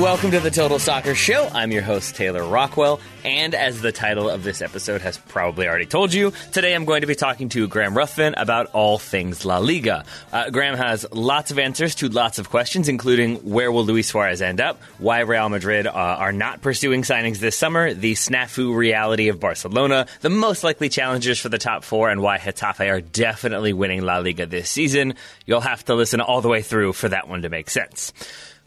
welcome to the Total Soccer Show. I'm your host, Taylor Rockwell, and as the title of this episode has probably already told you, today I'm going to be talking to Graham Ruthven about all things La Liga. Uh, Graham has lots of answers to lots of questions, including where will Luis Suarez end up, why Real Madrid uh, are not pursuing signings this summer, the snafu reality of Barcelona, the most likely challengers for the top four, and why Getafe are definitely winning La Liga this season. You'll have to listen all the way through for that one to make sense.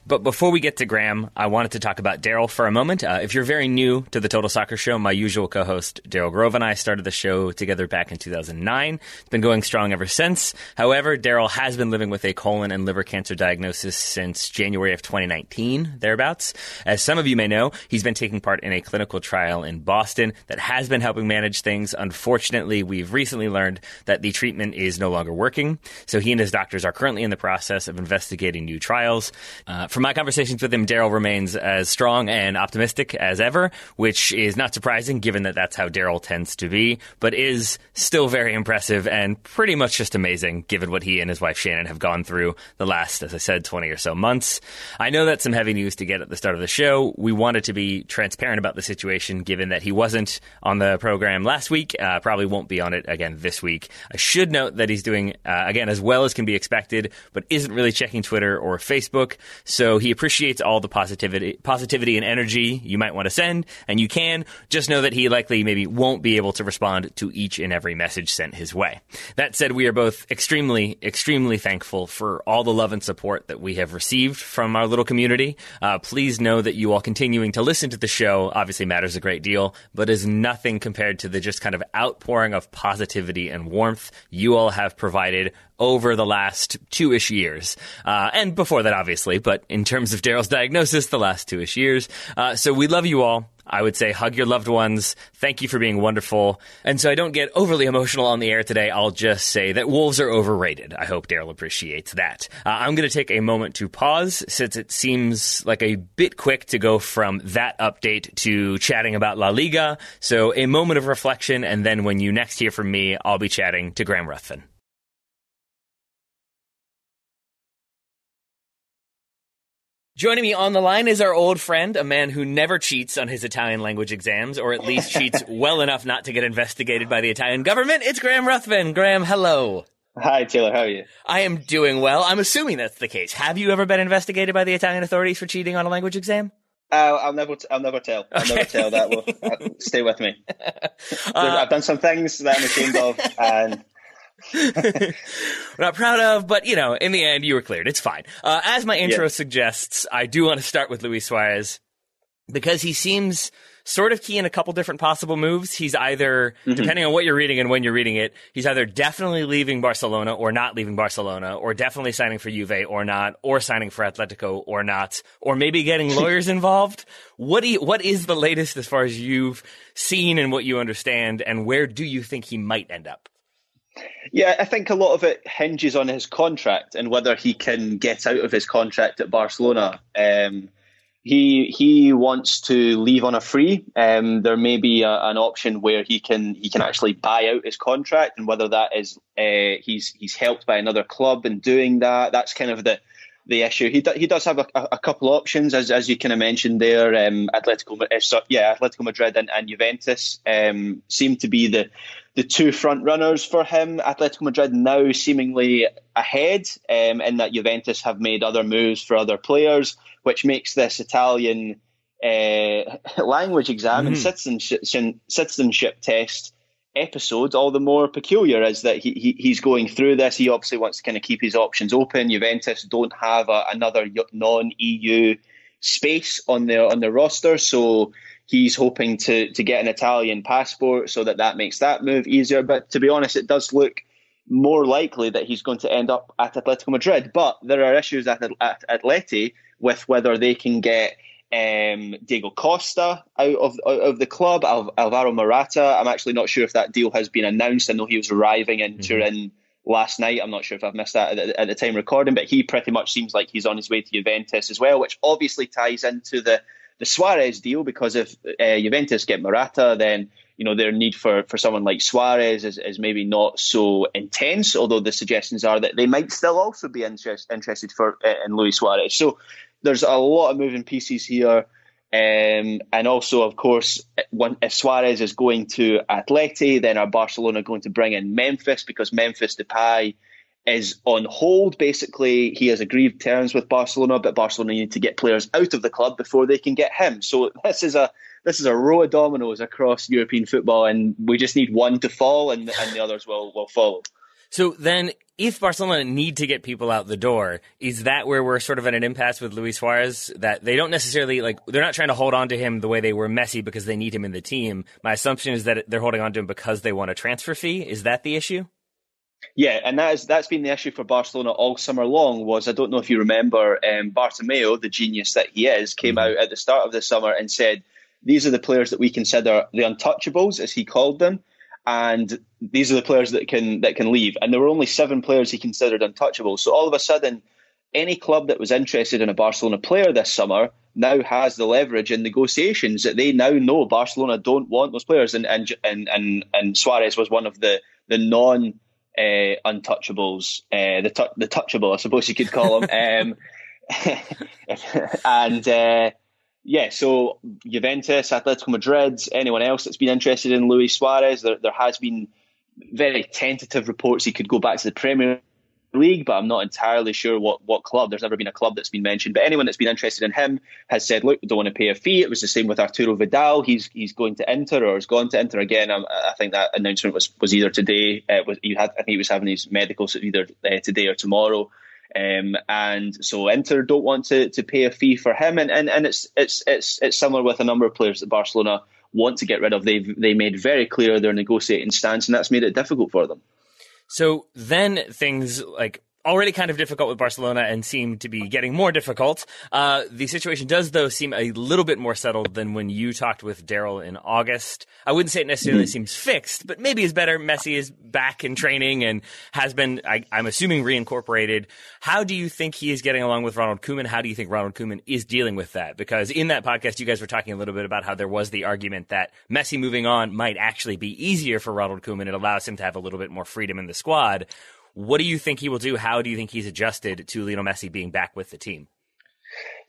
But before we get to Graham, I wanted to talk about Daryl for a moment. Uh, if you're very new to the Total Soccer Show, my usual co host, Daryl Grove, and I started the show together back in 2009. It's been going strong ever since. However, Daryl has been living with a colon and liver cancer diagnosis since January of 2019, thereabouts. As some of you may know, he's been taking part in a clinical trial in Boston that has been helping manage things. Unfortunately, we've recently learned that the treatment is no longer working. So he and his doctors are currently in the process of investigating new trials. Uh, from my conversations with him, Daryl remains as strong and optimistic as ever, which is not surprising given that that's how Daryl tends to be, but is still very impressive and pretty much just amazing given what he and his wife Shannon have gone through the last, as I said, 20 or so months. I know that's some heavy news to get at the start of the show. We wanted to be transparent about the situation given that he wasn't on the program last week, uh, probably won't be on it again this week. I should note that he's doing, uh, again, as well as can be expected, but isn't really checking Twitter or Facebook. So so he appreciates all the positivity, positivity and energy you might want to send, and you can. Just know that he likely maybe won't be able to respond to each and every message sent his way. That said, we are both extremely, extremely thankful for all the love and support that we have received from our little community. Uh, please know that you all continuing to listen to the show obviously matters a great deal, but is nothing compared to the just kind of outpouring of positivity and warmth you all have provided over the last two ish years. Uh, and before that, obviously, but in terms of Daryl's diagnosis, the last two ish years. Uh, so we love you all. I would say hug your loved ones. Thank you for being wonderful. And so I don't get overly emotional on the air today. I'll just say that wolves are overrated. I hope Daryl appreciates that. Uh, I'm going to take a moment to pause since it seems like a bit quick to go from that update to chatting about La Liga. So a moment of reflection. And then when you next hear from me, I'll be chatting to Graham Ruthven. Joining me on the line is our old friend, a man who never cheats on his Italian language exams, or at least cheats well enough not to get investigated by the Italian government. It's Graham Ruthven. Graham, hello. Hi, Taylor. How are you? I am doing well. I'm assuming that's the case. Have you ever been investigated by the Italian authorities for cheating on a language exam? Uh, I'll never, t- I'll never tell. I'll okay. never tell that. Will uh, stay with me. Uh, I've done some things that I'm ashamed of, and we're not proud of, but you know, in the end, you were cleared. It's fine. Uh, as my intro yeah. suggests, I do want to start with Luis Suarez because he seems sort of key in a couple different possible moves. He's either, mm-hmm. depending on what you're reading and when you're reading it, he's either definitely leaving Barcelona or not leaving Barcelona, or definitely signing for Juve or not, or signing for Atletico or not, or maybe getting lawyers involved. What do you, what is the latest as far as you've seen and what you understand, and where do you think he might end up? Yeah, I think a lot of it hinges on his contract and whether he can get out of his contract at Barcelona. Um, he he wants to leave on a free. Um, there may be a, an option where he can he can actually buy out his contract, and whether that is uh, he's he's helped by another club in doing that. That's kind of the the issue. He do, he does have a, a, couple options, as as you kind of mentioned there. Um, Atletico, uh, yeah, Atletico Madrid and, and Juventus um, seem to be the the two front runners for him. Atletico Madrid now seemingly ahead, um, in that Juventus have made other moves for other players, which makes this Italian uh, language exam mm-hmm. and citizenship, citizenship test episode all the more peculiar is that he, he he's going through this. He obviously wants to kind of keep his options open. Juventus don't have a, another non-EU space on their on their roster, so he's hoping to to get an Italian passport so that that makes that move easier. But to be honest, it does look more likely that he's going to end up at Atletico Madrid. But there are issues at, at Atleti with whether they can get um, Diego Costa out of out of the club, Al- Alvaro Morata. I'm actually not sure if that deal has been announced. I know he was arriving in mm-hmm. Turin last night. I'm not sure if I've missed that at, at the time recording, but he pretty much seems like he's on his way to Juventus as well, which obviously ties into the the Suarez deal because if uh, Juventus get Morata, then you know their need for, for someone like Suarez is, is maybe not so intense. Although the suggestions are that they might still also be interest, interested for uh, in Luis Suarez. So there's a lot of moving pieces here. Um, and also, of course, when, if Suarez is going to Atleti, then are Barcelona going to bring in Memphis because Memphis Depay is on hold. Basically, he has agreed terms with Barcelona, but Barcelona need to get players out of the club before they can get him. So this is a this is a row of dominoes across European football, and we just need one to fall, and, and the others will will follow. So then, if Barcelona need to get people out the door, is that where we're sort of at an impasse with Luis Suarez? That they don't necessarily like they're not trying to hold on to him the way they were Messi because they need him in the team. My assumption is that they're holding on to him because they want a transfer fee. Is that the issue? Yeah, and that is that's been the issue for Barcelona all summer long. Was I don't know if you remember, um, Bartomeu, the genius that he is, came mm-hmm. out at the start of the summer and said, "These are the players that we consider the untouchables," as he called them, and these are the players that can that can leave. And there were only seven players he considered untouchables. So all of a sudden, any club that was interested in a Barcelona player this summer now has the leverage in negotiations that they now know Barcelona don't want those players, and and and and, and Suarez was one of the the non uh, untouchables, uh, the tu- the touchable, I suppose you could call them. um, and uh, yeah, so Juventus, Atletico Madrid, anyone else that's been interested in Luis Suarez, there, there has been very tentative reports he could go back to the Premier League, but I'm not entirely sure what, what club. There's never been a club that's been mentioned. But anyone that's been interested in him has said, look, we don't want to pay a fee. It was the same with Arturo Vidal. He's he's going to Inter or has gone to Inter again. I, I think that announcement was, was either today. Uh, was he had I think he was having his medicals either uh, today or tomorrow. Um, and so Inter don't want to, to pay a fee for him, and, and, and it's it's it's it's similar with a number of players that Barcelona want to get rid of. They've they made very clear their negotiating stance, and that's made it difficult for them. So then things like already kind of difficult with Barcelona and seem to be getting more difficult. Uh, the situation does, though, seem a little bit more settled than when you talked with Daryl in August. I wouldn't say it necessarily mm-hmm. seems fixed, but maybe is better. Messi is back in training and has been, I, am assuming, reincorporated. How do you think he is getting along with Ronald Koeman? How do you think Ronald Koeman is dealing with that? Because in that podcast, you guys were talking a little bit about how there was the argument that Messi moving on might actually be easier for Ronald Koeman. It allows him to have a little bit more freedom in the squad. What do you think he will do? How do you think he's adjusted to Lionel Messi being back with the team?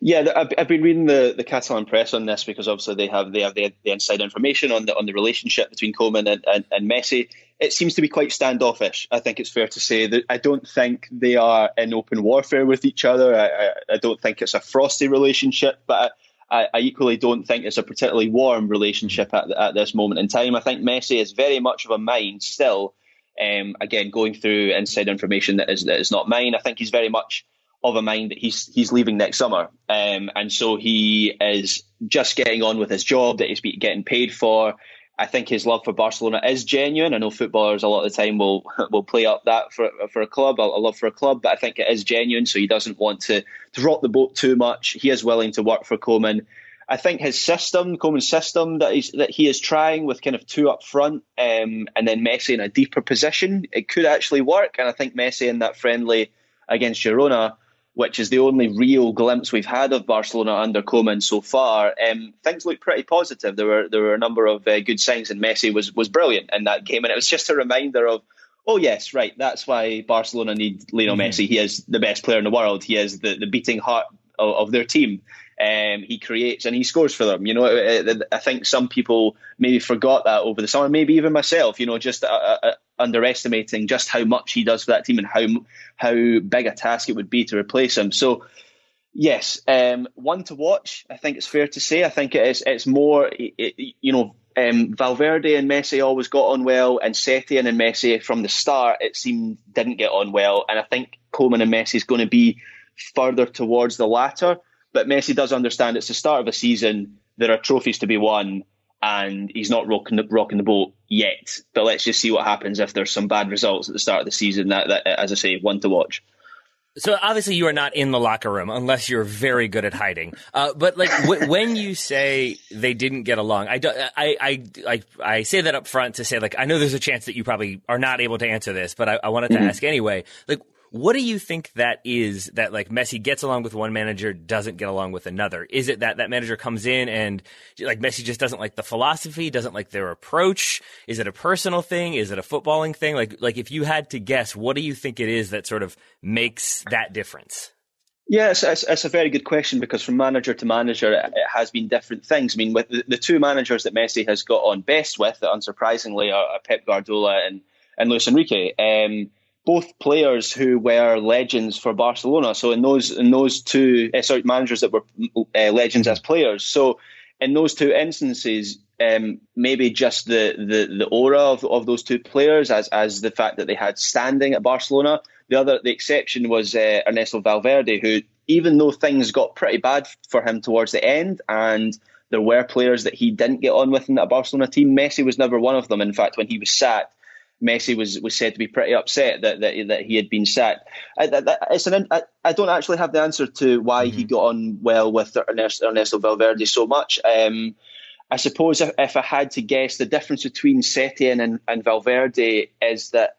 Yeah, I've, I've been reading the, the Catalan press on this because obviously they have they have the, the inside information on the on the relationship between Koeman and, and, and Messi. It seems to be quite standoffish. I think it's fair to say that I don't think they are in open warfare with each other. I, I, I don't think it's a frosty relationship, but I, I, equally don't think it's a particularly warm relationship at, at this moment in time. I think Messi is very much of a mind still um, again, going through inside information that is that is not mine. I think he's very much of a mind that he's he's leaving next summer, um, and so he is just getting on with his job that he's getting paid for. I think his love for Barcelona is genuine. I know footballers a lot of the time will will play up that for for a club, a love for a club, but I think it is genuine. So he doesn't want to to rock the boat too much. He is willing to work for Koeman. I think his system, Koeman's system that he's that he is trying with kind of two up front um, and then Messi in a deeper position, it could actually work. And I think Messi in that friendly against Girona, which is the only real glimpse we've had of Barcelona under Koeman so far, um, things look pretty positive. There were there were a number of uh, good signs, and Messi was was brilliant in that game. And it was just a reminder of oh yes, right, that's why Barcelona need Lionel mm-hmm. Messi. He is the best player in the world. He is the, the beating heart of, of their team. Um, he creates and he scores for them. You know, I think some people maybe forgot that over the summer, maybe even myself. You know, just uh, uh, uh, underestimating just how much he does for that team and how how big a task it would be to replace him. So, yes, um, one to watch. I think it's fair to say. I think it is. It's more, it, you know. Um, Valverde and Messi always got on well, and Setien and Messi from the start it seemed didn't get on well, and I think Koeman and Messi is going to be further towards the latter. But Messi does understand it's the start of a season. There are trophies to be won, and he's not rocking the, rocking the boat yet. But let's just see what happens if there's some bad results at the start of the season. That, that as I say, one to watch. So obviously you are not in the locker room unless you're very good at hiding. Uh, but like w- when you say they didn't get along, I, do, I, I, I, I, say that up front to say like I know there's a chance that you probably are not able to answer this, but I, I wanted to mm-hmm. ask anyway. Like what do you think that is that like Messi gets along with one manager, doesn't get along with another? Is it that that manager comes in and like Messi just doesn't like the philosophy, doesn't like their approach? Is it a personal thing? Is it a footballing thing? Like like if you had to guess, what do you think it is that sort of makes that difference? Yes, it's, it's, a very good question because from manager to manager, it, has been different things. I mean, with the, the, two managers that Messi has got on best with, unsurprisingly, are, are Pep Guardiola and, and Luis Enrique. Um, both players who were legends for Barcelona. So in those in those two uh, sorry managers that were uh, legends as players. So in those two instances, um, maybe just the, the, the aura of, of those two players as as the fact that they had standing at Barcelona. The other the exception was uh, Ernesto Valverde, who even though things got pretty bad for him towards the end, and there were players that he didn't get on with in that Barcelona team, Messi was never one of them. In fact, when he was sacked, Messi was, was said to be pretty upset that that, that he had been sacked. I, that, it's an, I, I, don't actually have the answer to why mm-hmm. he got on well with Ernesto, Ernesto Valverde so much. Um, I suppose if, if, I had to guess, the difference between Setien and, and Valverde is that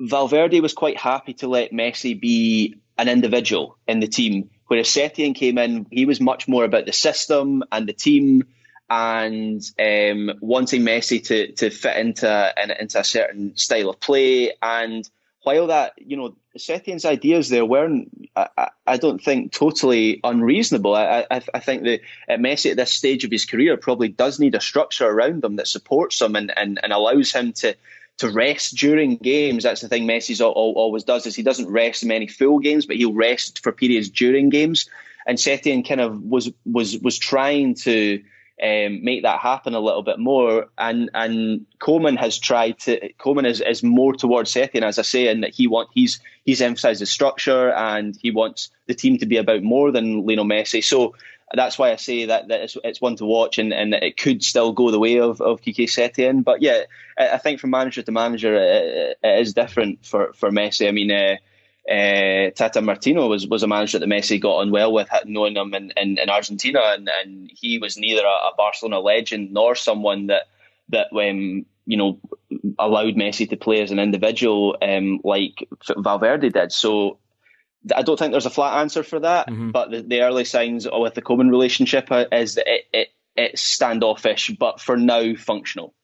Valverde was quite happy to let Messi be an individual in the team, whereas Setien came in, he was much more about the system and the team and um, wanting Messi to to fit into into a certain style of play. And while that, you know, Setien's ideas there weren't, I, I don't think, totally unreasonable. I, I, I think that Messi at this stage of his career probably does need a structure around him that supports him and, and, and allows him to to rest during games. That's the thing Messi always does is he doesn't rest many full games, but he'll rest for periods during games. And Setien kind of was was was trying to um, make that happen a little bit more. And and Koeman has tried to. Koeman is, is more towards Setien, as I say, in that he want he's he's emphasised the structure and he wants the team to be about more than Lionel Messi. So that's why I say that, that it's, it's one to watch and, and it could still go the way of, of Quique Setien. But yeah, I, think from manager to manager, it, it is different for, for Messi. I mean, uh, uh, Tata Martino was, was a manager that Messi got on well with, knowing him in, in, in Argentina, and, and he was neither a, a, Barcelona legend nor someone that that um, you know allowed Messi to play as an individual um, like Valverde did. So I don't think there's a flat answer for that, mm-hmm. but the, the, early signs with the Koeman relationship is that it, it, it's standoffish, but for now functional.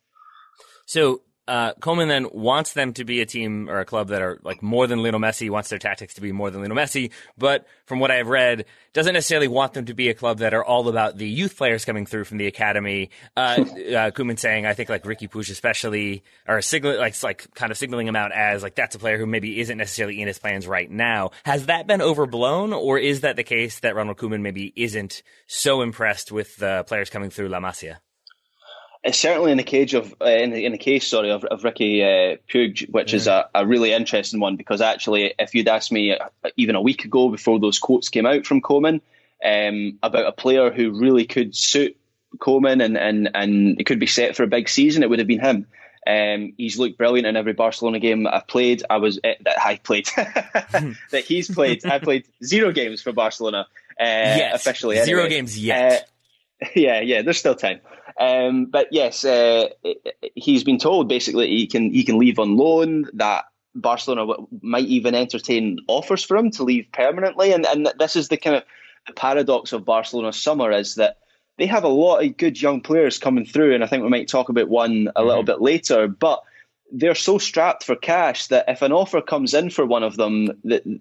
So uh, Koeman then wants them to be a team or a club that are like more than Lionel Messi, wants their tactics to be more than Lionel Messi, but from what I've read, doesn't necessarily want them to be a club that are all about the youth players coming through from the academy. Uh, uh, Koeman saying, I think like Riqui Puig especially, or signal, like, like kind of signaling him out as like that's a player who maybe isn't necessarily in his plans right now. Has that been overblown, or is that the case that Ronald Koeman maybe isn't so impressed with the players coming through La Masia? Certainly in the case of uh, in, the, in the case sorry of, of Riqui uh, Puig, which yeah. is a, a, really interesting one because actually, if you'd asked me uh, even a week ago before those quotes came out from Koeman um, about a player who really could suit Koeman and, and and it could be set for a big season, it would have been him. Um, he's looked brilliant in every Barcelona game I've played. I was uh, that I played that he's played. I played zero games for Barcelona uh, yes. officially. Anyway. Zero games yet. Uh, yeah, yeah. There's still time. Um, but yes, uh, he's been told basically he can he can leave on loan. That Barcelona might even entertain offers for him to leave permanently. And and this is the kind of the paradox of Barcelona's summer is that they have a lot of good young players coming through, and I think we might talk about one a mm-hmm. little bit later. But they're so strapped for cash that if an offer comes in for one of them,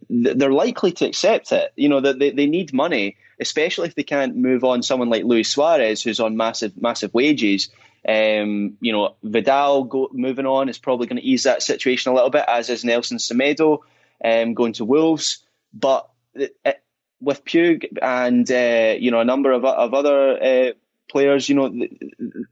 they're likely to accept it. You know that they, they need money, especially if they can't move on someone like Luis Suarez, who's on massive massive wages. Um, you know, Vidal go, moving on is probably going to ease that situation a little bit, as is Nelson Semedo um, going to Wolves. But it, it, with Puig and uh, you know a number of of other uh, players, you know,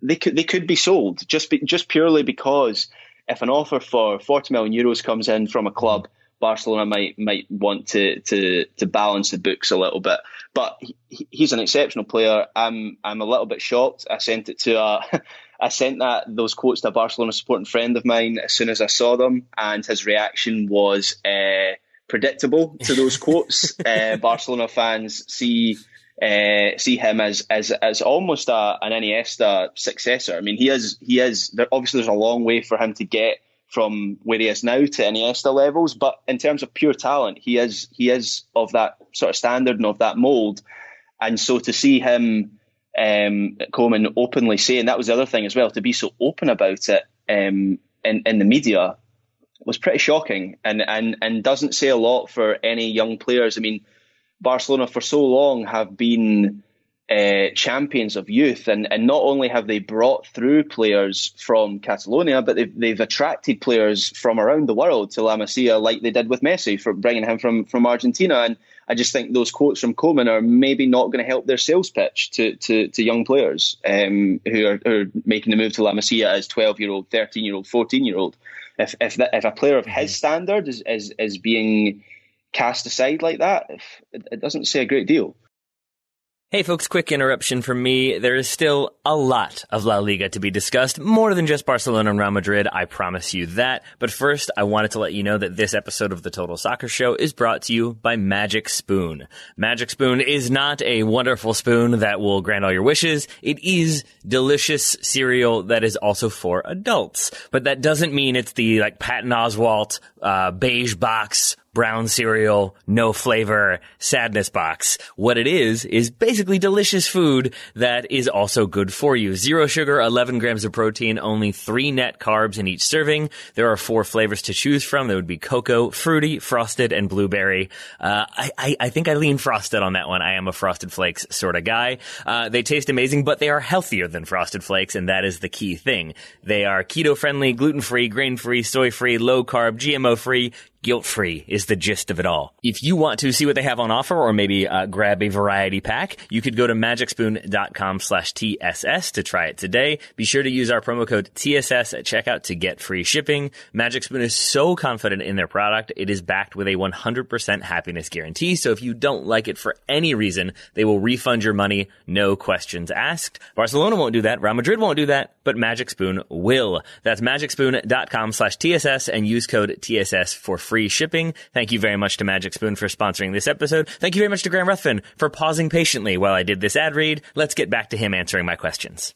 they could they could be sold just be, just purely because if an offer for 40 million euros comes in from a club, Barcelona might might want to to to balance the books a little bit. But he, he's an exceptional player. I'm I'm a little bit shocked. I sent it to a. I sent that those quotes to a Barcelona supporting friend of mine as soon as I saw them, and his reaction was uh, predictable to those quotes. uh, Barcelona fans see uh, see him as as as almost a, an Iniesta successor. I mean, he is he is there, obviously there's a long way for him to get from where he is now to Iniesta levels, but in terms of pure talent, he is he is of that sort of standard and of that mold. And so to see him um, Koeman openly saying that was the other thing as well to be so open about it um, in in the media was pretty shocking and and and doesn't say a lot for any young players. I mean Barcelona for so long have been uh, champions of youth, and, and not only have they brought through players from Catalonia, but they've, they've attracted players from around the world to La Masia, like they did with Messi, for bringing him from, from Argentina. And I just think those quotes from Koeman are maybe not going to help their sales pitch to, to, to young players um, who, are, who, are, making the move to La Masia as 12 year old, 13 year old, 14 year old. If, if, that, if a player of his mm-hmm. standard is, is, is being cast aside like that, it, it doesn't say a great deal. Hey folks, quick interruption from me. There is still a lot of La Liga to be discussed, more than just Barcelona and Real Madrid, I promise you that. But first, I wanted to let you know that this episode of the Total Soccer Show is brought to you by Magic Spoon. Magic Spoon is not a wonderful spoon that will grant all your wishes. It is delicious cereal that is also for adults. But that doesn't mean it's the like Patton Oswalt, uh, beige box brown cereal, no flavor, sadness box. What it is, is basically delicious food that is also good for you. Zero sugar, 11 grams of protein, only three net carbs in each serving. There are four flavors to choose from. There would be cocoa, fruity, frosted, and blueberry. Uh, I, I, I, think I lean frosted on that one. I am a frosted flakes sort of guy. Uh, they taste amazing, but they are healthier than frosted flakes, and that is the key thing. They are keto friendly, gluten free, grain free, soy free, low carb, GMO free, guilt free is the gist of it all. If you want to see what they have on offer or maybe uh, grab a variety pack, you could go to magicspoon.com slash TSS to try it today. Be sure to use our promo code TSS at checkout to get free shipping. Magic Spoon is so confident in their product, it is backed with a 100% happiness guarantee. So if you don't like it for any reason, they will refund your money, no questions asked. Barcelona won't do that. Real Madrid won't do that, but Magic Spoon will. That's magicspoon.com slash TSS and use code TSS for free shipping. Thank you very much to Magic Spoon for sponsoring this episode. Thank you very much to Graham Ruthven for pausing patiently while I did this ad read. Let's get back to him answering my questions.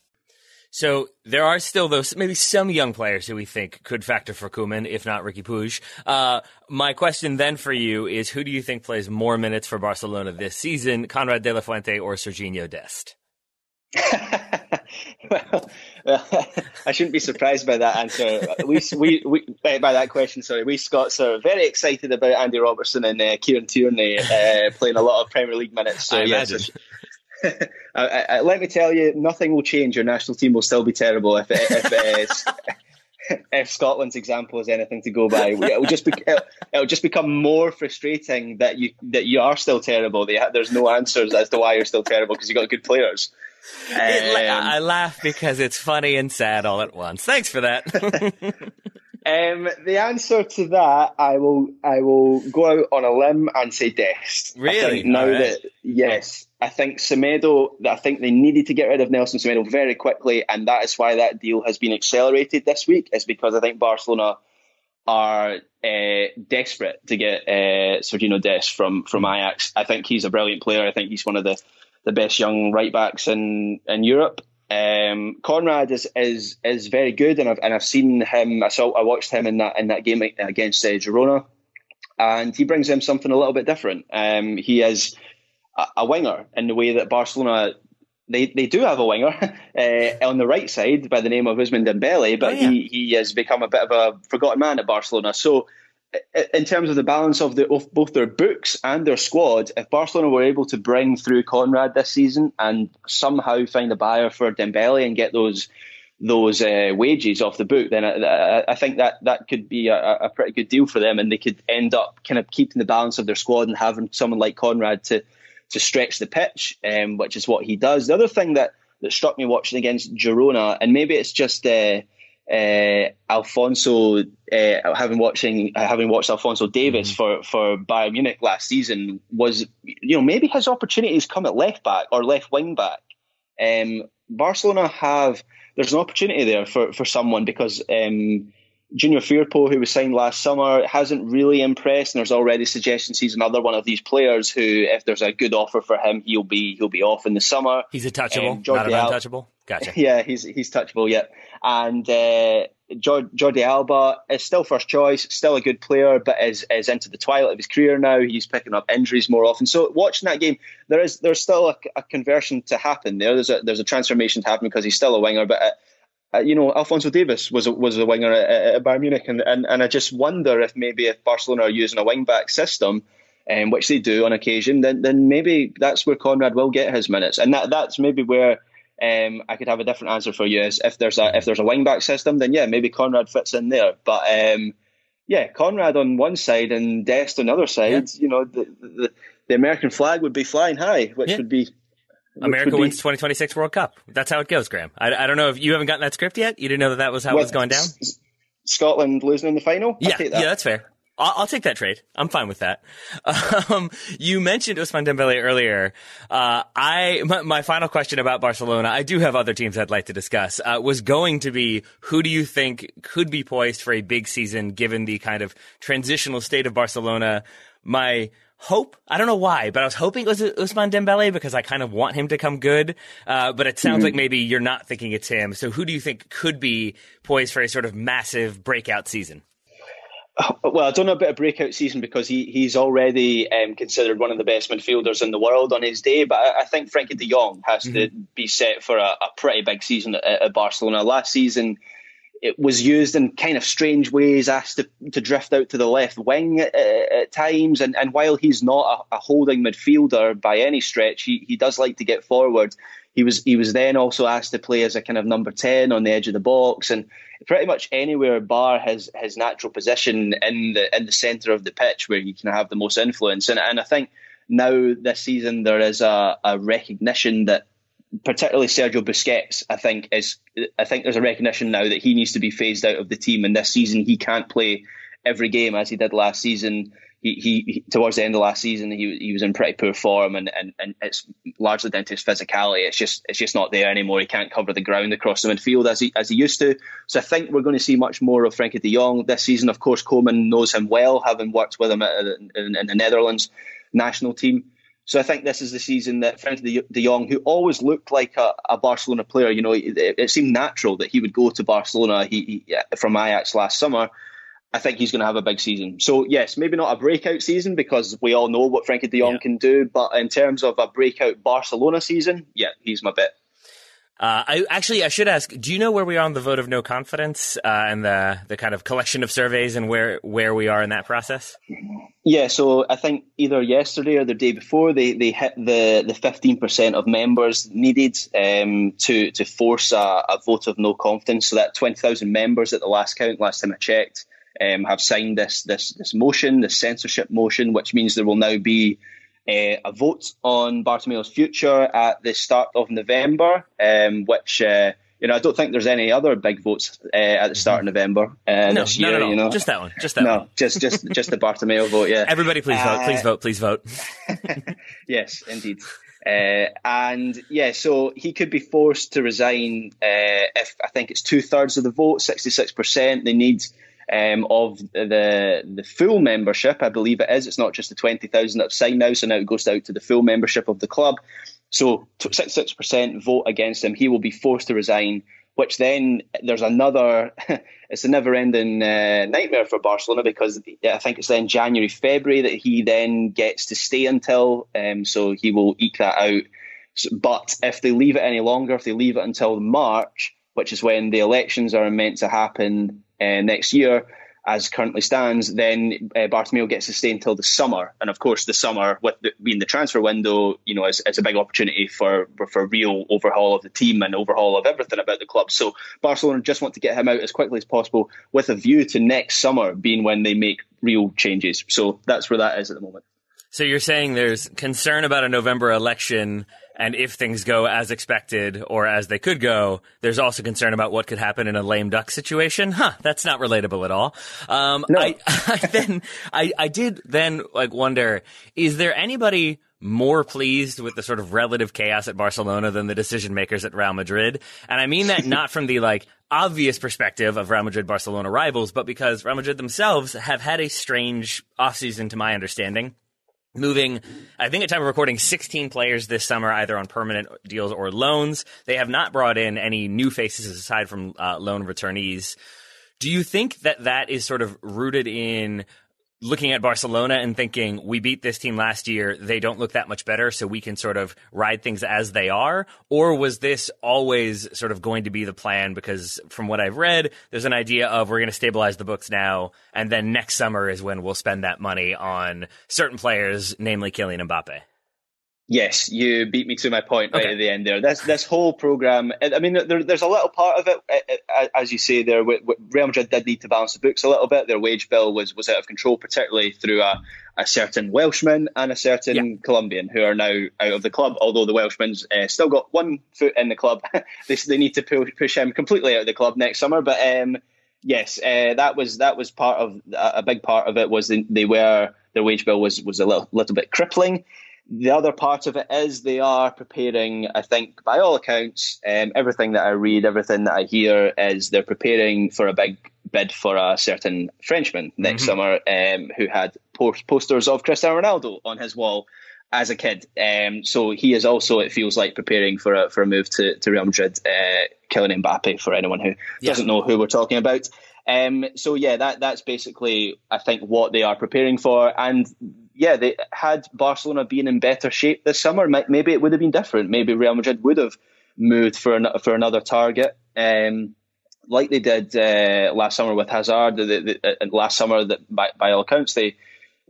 So there are still those maybe some young players who we think could factor for Koeman, if not Riqui Puig. Uh, my question then for you is: Who do you think plays more minutes for Barcelona this season, Konrad De La Fuente or Serginho Dest? well, I shouldn't be surprised by that answer. We, we, we, by that question, sorry. We Scots are very excited about Andy Robertson and uh, Kieran Tierney uh, playing a lot of Premier League minutes. So, I yes, imagine. I, I, let me tell you, nothing will change. Your national team will still be terrible if, if, uh, if Scotland's example is anything to go by. It will just be, it'll, it'll, just become more frustrating that you that you are still terrible. There's no answers as to why you're still terrible because you have got good players. Um, I laugh because it's funny and sad all at once. Thanks for that. um, the answer to that, I will, I will go out on a limb and say Dest. Really? now right. that yes, I think Semedo. I think they needed to get rid of Nelson Semedo very quickly, and that is why that deal has been accelerated this week. Is because I think Barcelona are uh, desperate to get uh, Serginho Dest from from Ajax. I think he's a brilliant player. I think he's one of the the best young right backs in in Europe. Um, Konrad is, is is very good, and I've and I've seen him. I saw I watched him in that in that game against uh, Girona, and he brings him something a little bit different. Um, he is a, a, winger in the way that Barcelona. They, they do have a winger uh, on the right side by the name of Ousmane Dembele, but oh, yeah. he, he has become a bit of a forgotten man at Barcelona. So in terms of the balance of the of both their books and their squad, if Barcelona were able to bring through Konrad this season and somehow find a buyer for Dembele and get those those uh, wages off the book, then I, I, think that that could be a, a, pretty good deal for them, and they could end up kind of keeping the balance of their squad and having someone like Konrad to to stretch the pitch, um, which is what he does. The other thing that that struck me watching against Girona, and maybe it's just. Uh, uh, Alphonso, uh, having watching having watched Alphonso Davies mm for for Bayern Munich last season, was you know maybe his opportunities come at left back or left wing back. Um, Barcelona have there's an opportunity there for for someone because. Um, Junior Firpo, who was signed last summer, hasn't really impressed, and there's already suggestions he's another one of these players who, if there's a good offer for him, he'll be he'll be off in the summer. He's a touchable, um, not untouchable. Gotcha. yeah, he's he's touchable. Yeah, and uh, Jordi Alba is still first choice, still a good player, but is is into the twilight of his career now. He's picking up injuries more often. So watching that game, there is there's still a, a conversion to happen there. There's a there's a transformation to happen because he's still a winger, but. Uh, uh, you know, Alphonso Davies was a, was a winger at, at Bayern Munich, and, and, and I just wonder if maybe if Barcelona are using a wing back system, um, which they do on occasion, then then maybe that's where Konrad will get his minutes, and that that's maybe where um, I could have a different answer for you. Is if there's a if there's a wing back system, then yeah, maybe Konrad fits in there. But um, yeah, Konrad on one side and Dest on the other side. Yeah. You know, the, the, the American flag would be flying high, which yeah. would be. America wins 2026 World Cup. That's how it goes, Graham. I, I don't know if you haven't gotten that script yet. You didn't know that that was how it was going down. Scotland losing in the final. Yeah, that. yeah, that's fair. I'll, I'll, take that trade. I'm fine with that. Um, you mentioned Ousmane Dembele earlier. Uh, I my, my, final question about Barcelona. I do have other teams I'd like to discuss. Uh, was going to be who do you think could be poised for a big season given the kind of transitional state of Barcelona? My hope. I don't know why, but I was hoping it was Ousmane Dembele because I kind of want him to come good. Uh, but it sounds mm-hmm. like maybe you're not thinking it's him. So who do you think could be poised for a sort of massive breakout season? Well, I don't know about a breakout season because he, he's already um, considered one of the best midfielders in the world on his day. But I, I think Frenkie de Jong has mm-hmm. to be set for a, a pretty big season at, at, Barcelona. Last season, it was used in kind of strange ways, asked to, to drift out to the left wing at, at times. And, and while he's not a, a, holding midfielder by any stretch, he, he does like to get forward. He was he was then also asked to play as a kind of number ten on the edge of the box, and pretty much anywhere bar his his natural position in the in the centre of the pitch where he can have the most influence. And and I think now this season there is a, a recognition that particularly Sergio Busquets, I think is I think there's a recognition now that he needs to be phased out of the team, and this season he can't play every game as he did last season he, he, towards the end of last season he he was in pretty poor form and, and, and it's largely down to his physicality. It's just it's just not there anymore. He can't cover the ground across the midfield as he as he used to. So I think we're going to see much more of Frenkie De Jong this season. Of course, Koeman knows him well, having worked with him in, in, in the Netherlands national team. So I think this is the season that Frenkie De Jong, who always looked like a, a Barcelona player, you know, it, it, seemed natural that he would go to Barcelona he, he, from Ajax last summer I think he's going to have a big season. So yes, maybe not a breakout season because we all know what Frenkie De Jong yeah. can do. But in terms of a breakout Barcelona season, yeah, he's my bet. Uh, I actually I should ask. Do you know where we are on the vote of no confidence uh, and the the kind of collection of surveys and where where we are in that process? Yeah, so I think either yesterday or the day before they, they hit the the fifteen percent of members needed um, to to force a, a, vote of no confidence. So that twenty thousand members at the last count, last time I checked, um, have signed this this this motion, this censorship motion, which means there will now be uh, a vote on Bartomeu's future at the start of November, um, which. Uh, you know, I don't think there's any other big votes uh, at the start of November uh, no, this year. No, no, You know, just that one. Just that no, one. just just just the Bartomeu vote. Yeah. Everybody, please vote. Please vote. Please vote. yes, indeed. Uh, and yeah, so he could be forced to resign uh, if I think it's two thirds of the vote, sixty six percent. They need um, of the the full membership. I believe it is. It's not just the twenty thousand that have signed now. So now it goes out to the full membership of the club. So sixty six percent vote against him. He will be forced to resign. Which then there's another. it's a never ending uh, nightmare for Barcelona because I think it's then January February that he then gets to stay until. Um, so he will eke that out. So, but if they leave it any longer, if they leave it until March, which is when the elections are meant to happen uh, next year, as currently stands, then uh, Bartomeu gets to stay until the summer. And of course, the summer, with the, being the transfer window, you know, is, is a big opportunity for for real overhaul of the team and overhaul of everything about the club. So Barcelona just want to get him out as quickly as possible, with a view to next summer being when they make real changes. So that's where that is at the moment. So you're saying there's concern about a November election and if things go as expected or as they could go, there's also concern about what could happen in a lame duck situation. Huh, that's not relatable at all. Um, no. I, I then, I, I did then like wonder, is there anybody more pleased with the sort of relative chaos at Barcelona than the decision makers at Real Madrid. And I mean that not from the like obvious perspective of Real Madrid Barcelona rivals, but because Real Madrid themselves have had a strange offseason to my understanding moving, I think at time of recording, 16 players this summer, either on permanent deals or loans. They have not brought in any new faces aside from uh, loan returnees. Do you think that that is sort of rooted in looking at Barcelona and thinking we beat this team last year, they don't look that much better, so we can sort of ride things as they are? Or was this always sort of going to be the plan? Because from what I've read, there's an idea of we're going to stabilize the books now, and then next summer is when we'll spend that money on certain players, namely Kylian Mbappe. Yes, you beat me to my point right okay. at the end there. This this whole program. I mean, there, there's a little part of it, as you say there. Real Madrid did need to balance the books a little bit. Their wage bill was was out of control, particularly through a, a certain Welshman and a certain yeah. Colombian who are now out of the club. Although the Welshman's uh, still got one foot in the club, they they need to push, push him completely out of the club next summer. But um, yes, uh, that was that was part of a big part of it. Was they, they were their wage bill was was a little, little bit crippling the other part of it is they are preparing, I think, by all accounts, um, everything that I read, everything that I hear is they're preparing for a big bid for a certain Frenchman next mm-hmm. summer um, who had post- posters of Cristiano Ronaldo on his wall as a kid. Um, so he is also, it feels like, preparing for a, for a move to, to Real Madrid, uh, Kylian Mbappe, for anyone who yeah. doesn't know who we're talking about. Um, so yeah, that that's basically I think what they are preparing for, and yeah, they had Barcelona been in better shape this summer, maybe it would have been different. Maybe Real Madrid would have moved for an, for another target, um, like they did uh, last summer with Hazard. The, the, uh, last summer, that by, by all accounts, they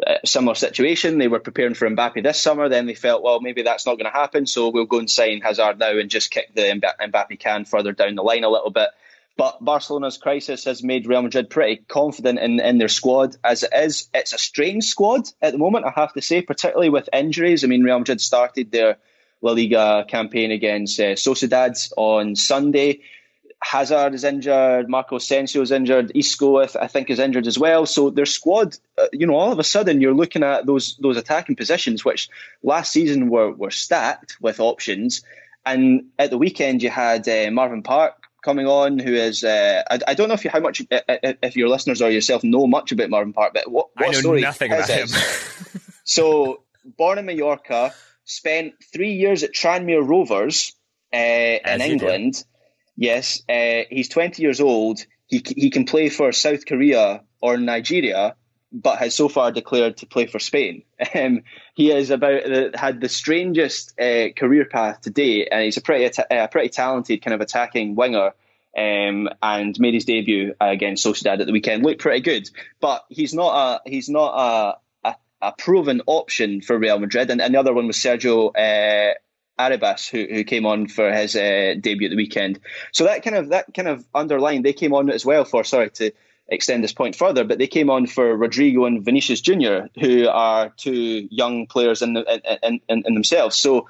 uh, similar situation. They were preparing for Mbappe this summer. Then they felt, well, maybe that's not going to happen, so we'll go and sign Hazard now and just kick the Mbappe can further down the line a little bit. But Barcelona's crisis has made Real Madrid pretty confident in, in their squad as it is. It's a strange squad at the moment, I have to say, particularly with injuries. I mean, Real Madrid started their La Liga campaign against uh, Sociedad on Sunday. Hazard is injured, Marco Asensio is injured, Isco I think is injured as well. So their squad, uh, you know, all of a sudden you're looking at those those attacking positions, which last season were were stacked with options. And at the weekend you had uh, Marvin Park coming on, who is uh, I, I, don't know if you how much uh, uh, if your listeners or yourself know much about Marvin Park, but what, what I know story nothing about him. so born in Mallorca, spent three years at Tranmere Rovers uh, in England. Yes, uh, he's twenty years old. He he can play for South Korea or Nigeria, but has so far declared to play for Spain. Um, he has about had the strangest uh, career path to date, and he's a pretty a pretty talented kind of attacking winger. Um, and made his debut against Sociedad at the weekend. Looked pretty good, but he's not a he's not a a, a proven option for Real Madrid. And, and, the other one was Sergio uh, Arribas, who, who came on for his uh, debut at the weekend. So that kind of that kind of underlined they came on as well for sorry to extend this point further, but they came on for Rodrigo and Vinicius Junior, who are two young players in, the, in, in, in themselves. So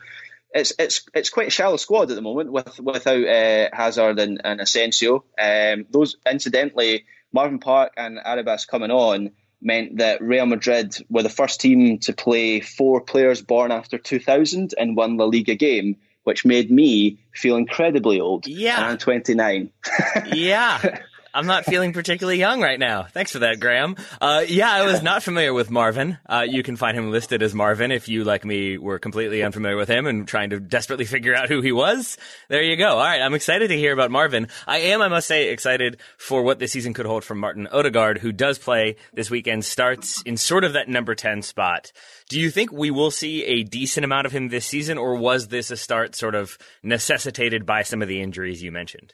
it's it's it's quite a shallow squad at the moment with without uh, Hazard and, and Asensio. Um, those incidentally, Marvin Park and Arribas coming on meant that Real Madrid were the first team to play four players born after 2000 in one La Liga game, which made me feel incredibly old. Yeah, I'm 29. yeah. I'm not feeling particularly young right now. Thanks for that, Graham. Uh, yeah, I was not familiar with Marvin. Uh, you can find him listed as Marvin if you, like me, were completely unfamiliar with him and trying to desperately figure out who he was. There you go. All right, I'm excited to hear about Marvin. I am, I must say, excited for what this season could hold from Martin Odegaard, who does play this weekend, starts in sort of that number 10 spot. Do you think we will see a decent amount of him this season, or was this a start sort of necessitated by some of the injuries you mentioned?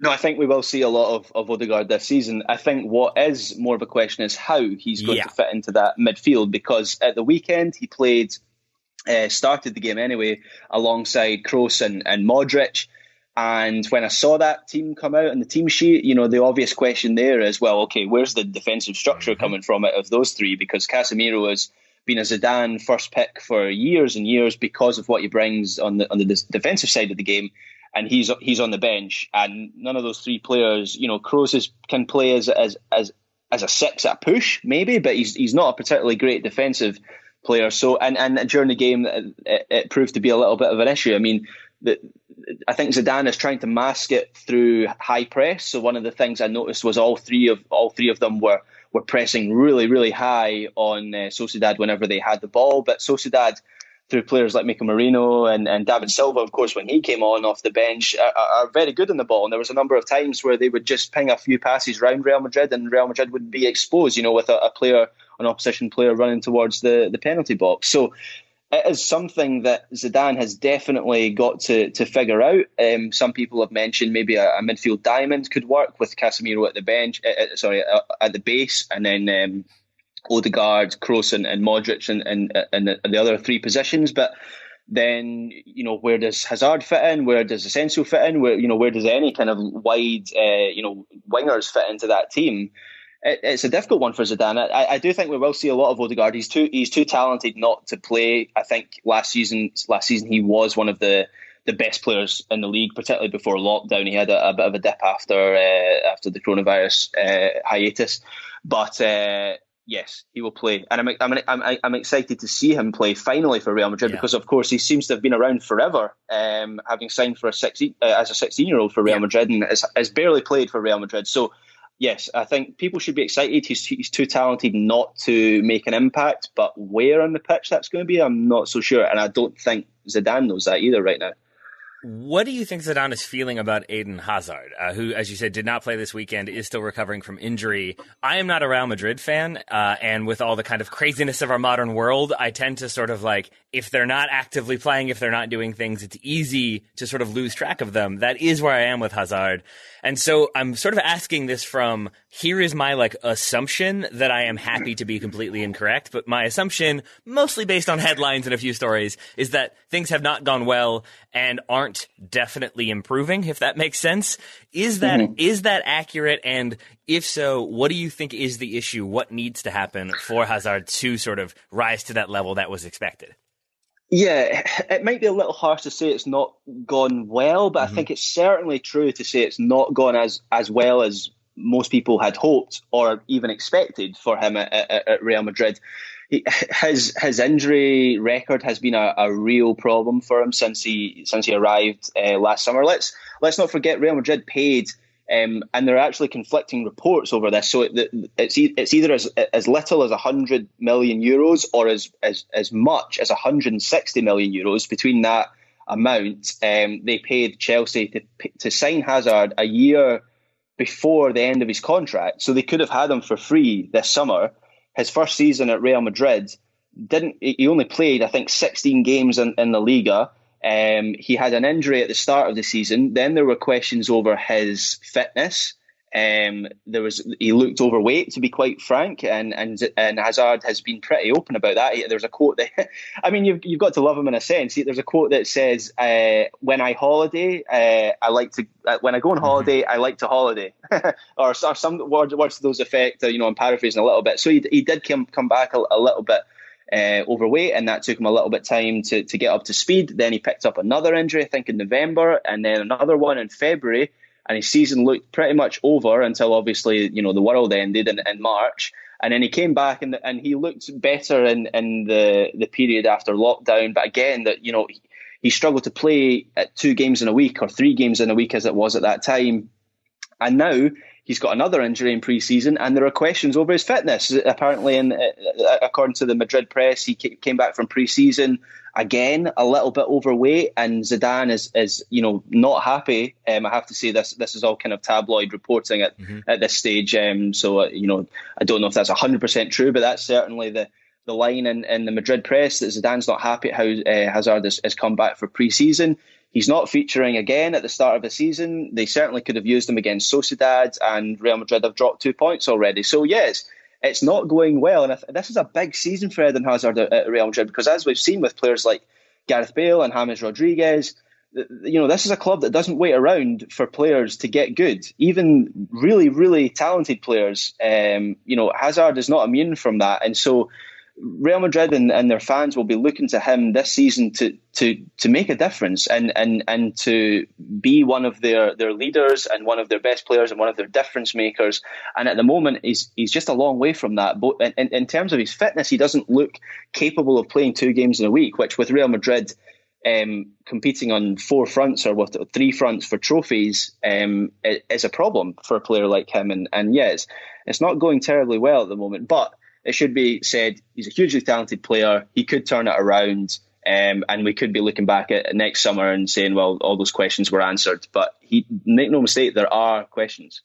No, I think we will see a lot of, of Odegaard this season. I think what is more of a question is how he's going yeah. to fit into that midfield because at the weekend he played, uh, started the game anyway, alongside Kroos and, and Modric. And when I saw that team come out on the team sheet, you know, the obvious question there is, well, okay, where's the defensive structure mm-hmm. coming from out of those three? Because Casemiro has been a Zidane first pick for years and years because of what he brings on the on the defensive side of the game and he's he's on the bench, and none of those three players, you know, Kroos can play as as as as a six at a push, maybe, but he's he's not a particularly great defensive player. So, and and during the game, it, it proved to be a little bit of an issue. I mean, the, I think Zidane is trying to mask it through high press. So one of the things I noticed was all three of all three of them were were pressing really really high on uh, Sociedad whenever they had the ball, but Sociedad through players like Mikel Merino and, and David Silva, of course, when he came on off the bench, are, are, very good in the ball. And there was a number of times where they would just ping a few passes around Real Madrid and Real Madrid would be exposed, you know, with a, a player an opposition player running towards the, the penalty box. So it is something that Zidane has definitely got to to figure out. Um, some people have mentioned maybe a, a, midfield diamond could work with Casemiro at the bench, uh, uh sorry, uh, at the base, and then um, Odegaard, Kroos, and, and Modric, and, and, and the, the other three positions. But then you know where does Hazard fit in? Where does Asensio fit in? Where you know where does any kind of wide uh, you know wingers fit into that team? It, it's a difficult one for Zidane. I, I, do think we will see a lot of Odegaard. He's too he's too talented not to play. I think last season last season he was one of the the best players in the league, particularly before lockdown. He had a, a bit of a dip after uh, after the coronavirus uh, hiatus, but uh, yes, he will play, and I'm I'm I'm, I'm excited to see him play finally for Real Madrid yeah. because, of course, he seems to have been around forever, um, having signed for a 16, uh, as a 16 year old for Real yeah. Madrid and has, has, barely played for Real Madrid. So, yes, I think people should be excited. He's he's too talented not to make an impact, but where on the pitch that's going to be, I'm not so sure, and I don't think Zidane knows that either right now. What do you think Zidane is feeling about Eden Hazard, uh, who, as you said, did not play this weekend, is still recovering from injury? I am not a Real Madrid fan, uh, and with all the kind of craziness of our modern world, I tend to sort of like, if they're not actively playing, if they're not doing things, it's easy to sort of lose track of them. That is where I am with Hazard. And so I'm sort of asking this from here is my like assumption that I am happy to be completely incorrect, but my assumption, mostly based on headlines and a few stories, is that things have not gone well and aren't definitely improving, if that makes sense. Is that mm-hmm. is that accurate? And if so, what do you think is the issue? What needs to happen for Hazard to sort of rise to that level that was expected? Yeah, it might be a little harsh to say it's not gone well, but mm-hmm. I think it's certainly true to say it's not gone as as well as most people had hoped or even expected for him at, at, at Real Madrid. His his injury record has been a, a, real problem for him since he since he arrived uh, last summer. Let's let's not forget Real Madrid paid um, and there are actually conflicting reports over this. So it, it's it's either as as little as 100 million euros or as as as much as 160 million euros. Between that amount, um, they paid Chelsea to to sign Hazard a year before the end of his contract. So they could have had him for free this summer. His first season at Real Madrid didn't. He only played, I think, 16 games in, in the Liga. Um, he had an injury at the start of the season. Then there were questions over his fitness. Um, there was he looked overweight, to be quite frank, and and and Hazard has been pretty open about that. There's a quote that, I mean, you've you've got to love him in a sense. There's a quote that says, uh, "When I holiday, uh, I like to. Uh, when I go on mm-hmm. holiday, I like to holiday," or, or some words, words to those effect. Uh, you know, I'm paraphrasing a little bit. So he he did come come back a, a little bit uh, overweight, and that took him a little bit time to, to get up to speed. Then he picked up another injury, I think, in November, and then another one in February, and his season looked pretty much over until obviously you know the world ended in, in March. And then he came back and and he looked better in, in the, the period after lockdown. But again, that you know he, he struggled to play at two games in a week or three games in a week as it was at that time. And now He's got another injury in pre-season, and there are questions over his fitness. Apparently, in, uh, according to the Madrid press, he came back from pre-season again a little bit overweight, and Zidane is is you know not happy. Um, I have to say this this is all kind of tabloid reporting at mm-hmm. at this stage. Um, so uh, you know I don't know if that's hundred percent true, but that's certainly the the line in, in the Madrid press that Zidane's not happy at how uh, Hazard has, has come back for pre-season. He's not featuring again at the start of the season. They certainly could have used him against Sociedad, and Real Madrid have dropped two points already. So, yes, it's not going well. And this is a big season for Eden Hazard at Real Madrid because, as we've seen with players like Gareth Bale and James Rodriguez, you know, this is a club that doesn't wait around for players to get good. Even really, really talented players, um, you know, Hazard is not immune from that. And so Real Madrid and, and their fans will be looking to him this season to to to make a difference and and and to be one of their their leaders and one of their best players and one of their difference makers. And at the moment, he's he's just a long way from that. But in, in terms of his fitness, he doesn't look capable of playing two games in a week, which with Real Madrid. Um, competing on four fronts or what three fronts for trophies um, is a problem for a player like him. And, and yes, it's not going terribly well at the moment. But it should be said he's a hugely talented player. He could turn it around. Um, and we could be looking back at next summer and saying, well, all those questions were answered. But he make no mistake, there are questions.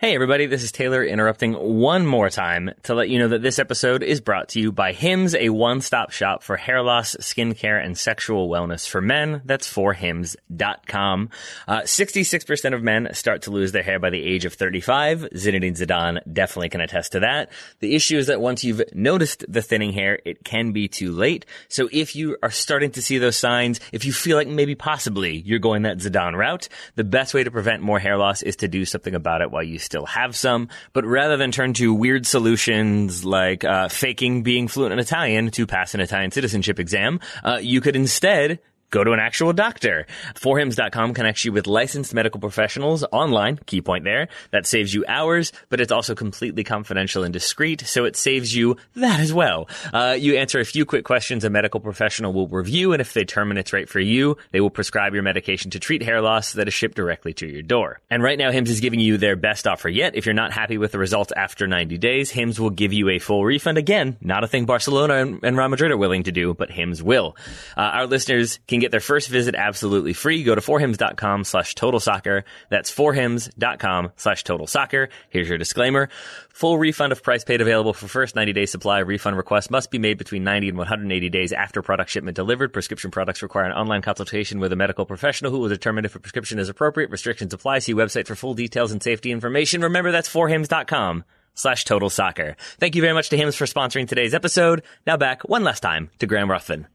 Hey everybody, this is Taylor interrupting one more time to let you know that this episode is brought to you by Hims, a one-stop shop for hair loss, skincare, and sexual wellness for men. That's forhims.com. Uh, 66% of men start to lose their hair by the age of 35. Zinedine Zidane definitely can attest to that. The issue is that once you've noticed the thinning hair, it can be too late. So if you are starting to see those signs, if you feel like maybe possibly you're going that Zidane route, the best way to prevent more hair loss is to do something about it while you still have some, but rather than turn to weird solutions like uh, faking being fluent in Italian to pass an Italian citizenship exam, uh, you could instead go to an actual doctor. Forhims.com connects you with licensed medical professionals online. Key point there. That saves you hours, but it's also completely confidential and discreet, so it saves you that as well. Uh, you answer a few quick questions a medical professional will review, and if they determine it's right for you, they will prescribe your medication to treat hair loss that is shipped directly to your door. And right now, Hims is giving you their best offer yet. If you're not happy with the results after 90 days, Hims will give you a full refund. Again, not a thing Barcelona and, and Real Madrid are willing to do, but Hims will. Uh, our listeners can can get their first visit absolutely free. Go to forhims.com slash total soccer. That's forhims.com slash total soccer. Here's your disclaimer. Full refund of price paid available for first 90 day supply. Refund request must be made between 90 and 180 days after product shipment delivered. Prescription products require an online consultation with a medical professional who will determine if a prescription is appropriate. Restrictions apply. See website for full details and safety information. Remember that's forhims.com slash total soccer. Thank you very much to Hims for sponsoring today's episode. Now back one last time to Graham Ruthven.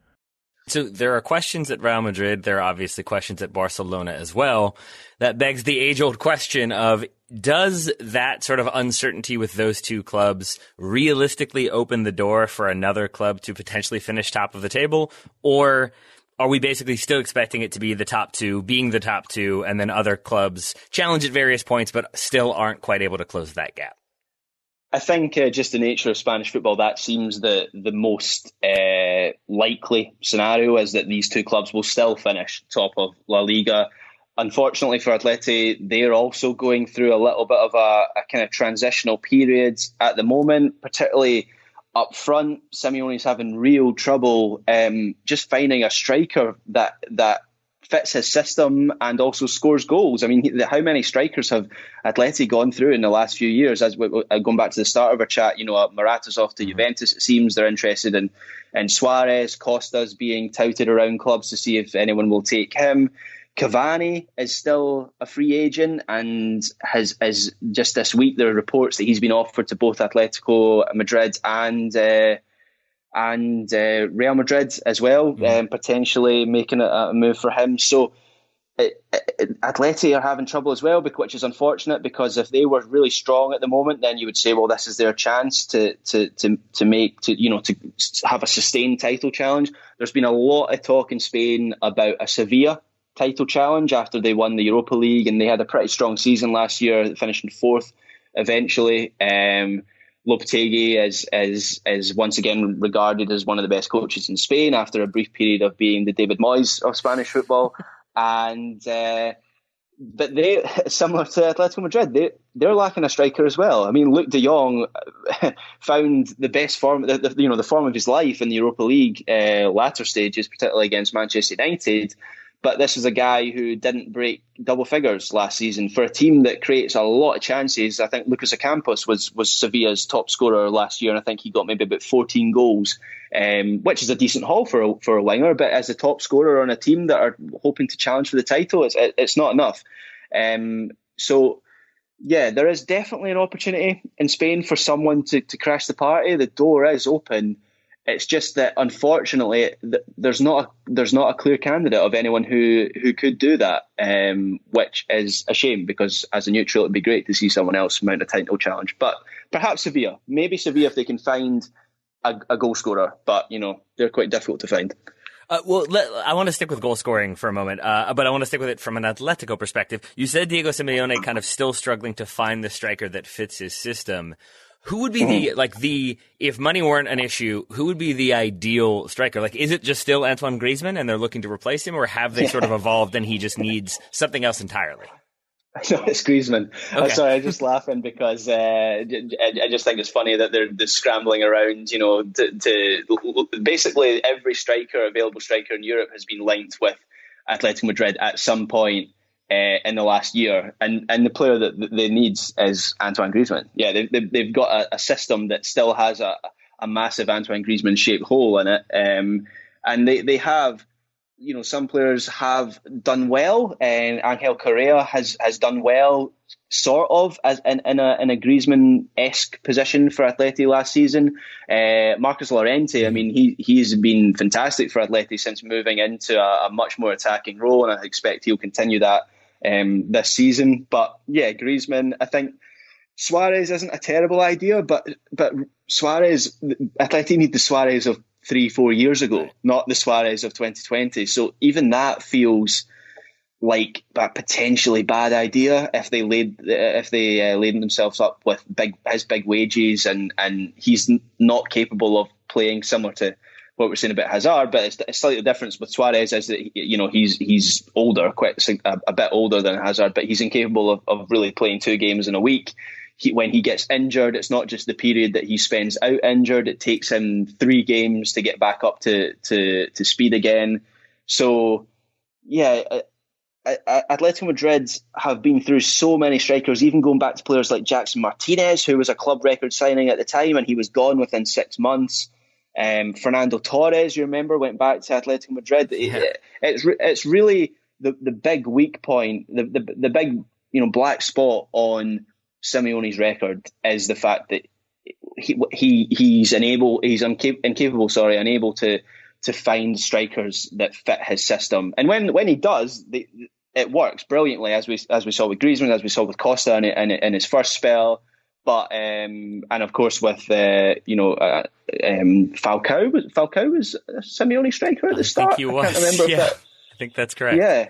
So there are questions at Real Madrid. There are obviously questions at Barcelona as well. That begs the age old question of does that sort of uncertainty with those two clubs realistically open the door for another club to potentially finish top of the table? Or are we basically still expecting it to be the top two, being the top two, and then other clubs challenge at various points, but still aren't quite able to close that gap? I think uh, just the nature of Spanish football, that seems the the most uh, likely scenario is that these two clubs will still finish top of La Liga. Unfortunately for Atleti, they're also going through a little bit of a, a kind of transitional period at the moment, particularly up front. Simeone's having real trouble um, just finding a striker that that fits his system and also scores goals. I mean, how many strikers have Atleti gone through in the last few years? As we, going back to the start of our chat, you know, uh, Morata's off to mm-hmm. Juventus. It seems they're interested in in Suarez, Costas being touted around clubs to see if anyone will take him. Cavani is still a free agent and has is just this week there are reports that he's been offered to both Atletico Madrid and. Uh, and uh, Real Madrid as well, mm. um, potentially making a, a, move for him. So it, it, Atleti are having trouble as well, which is unfortunate because if they were really strong at the moment, then you would say, well, this is their chance to to to to make to you know to have a sustained title challenge. There's been a lot of talk in Spain about a Sevilla title challenge after they won the Europa League and they had a pretty strong season last year, finishing fourth eventually. Um, Lopetegui is is is once again regarded as one of the best coaches in Spain after a brief period of being the David Moyes of Spanish football, and uh, but they similar to Atletico Madrid, they they're lacking a striker as well. I mean, Luuk De Jong found the best form, the, the, you know, the form of his life in the Europa League uh, latter stages, particularly against Manchester United. But this is a guy who didn't break double figures last season for a team that creates a lot of chances. I think Lucas Ocampos was was Sevilla's top scorer last year, and I think he got maybe about 14 goals, um, which is a decent haul for a, for a winger. But as a top scorer on a team that are hoping to challenge for the title, it's it's not enough. Um, so yeah, there is definitely an opportunity in Spain for someone to, to crash the party. The door is open. It's just that unfortunately, there's not a, there's not a clear candidate of anyone who, who could do that, um, which is a shame because as a neutral, it'd be great to see someone else mount a title challenge. But perhaps Sevilla, maybe Sevilla if they can find a, a goal scorer, but you know they're quite difficult to find. Uh, well, let, I want to stick with goal scoring for a moment, uh, but I want to stick with it from an Atletico perspective. You said Diego Simeone kind of still struggling to find the striker that fits his system. Who would be the mm-hmm. like the if money weren't an issue? Who would be the ideal striker? Like, is it just still Antoine Griezmann and they're looking to replace him, or have they sort of evolved and he just needs something else entirely? No, it's Griezmann. Okay. I'm sorry, I'm just laughing because uh, I just think it's funny that they're, they're scrambling around. You know, to, to, basically every striker, available striker in Europe, has been linked with Atletico Madrid at some point uh, in the last year, and and the player that they need is Antoine Griezmann. Yeah, they, they, they've got a, a system that still has a, a massive Antoine Griezmann shaped hole in it, um, and they they have. You know, some players have done well, and Angel Correa has has done well sort of as in, in a in a Griezmann esque position for Atleti last season. Uh, Marcos Llorente, I mean, he he's been fantastic for Atleti since moving into a, a much more attacking role, and I expect he'll continue that um, this season. But yeah, Griezmann, I think. Suarez isn't a terrible idea, but but Suarez, Atleti need the Suarez of three, four years ago, not the Suarez of 2020. So even that feels like a potentially bad idea if they laid if they uh, laden themselves up with big his big wages and and he's not capable of playing similar to what we're saying about Hazard, but it's a slightly difference with Suarez is that you know he's he's older, quite a, a bit older than Hazard, but he's incapable of, of really playing two games in a week. He, when he gets injured, it's not just the period that he spends out injured; it takes him three games to get back up to to to speed again. So, yeah, Atletico Madrid have been through so many strikers, even going back to players like Jackson Martinez, who was a club record signing at the time, and he was gone within six months. Um, Fernando Torres, you remember, went back to Atletico Madrid. Yeah. It, it's it's really the, the big weak point, the, the the big you know black spot on Simeone's record is the fact that he he he's unable, he's incapable, sorry, unable to to find strikers that fit his system. And when when he does, they, it works brilliantly, as we as we saw with Griezmann, as we saw with Costa in, in, in his first spell. But um, and of course with uh, you know uh, um, Falcao Falcao was a Simeone striker at the start. I think he was. I can't remember yeah, that, I think that's correct. Yeah,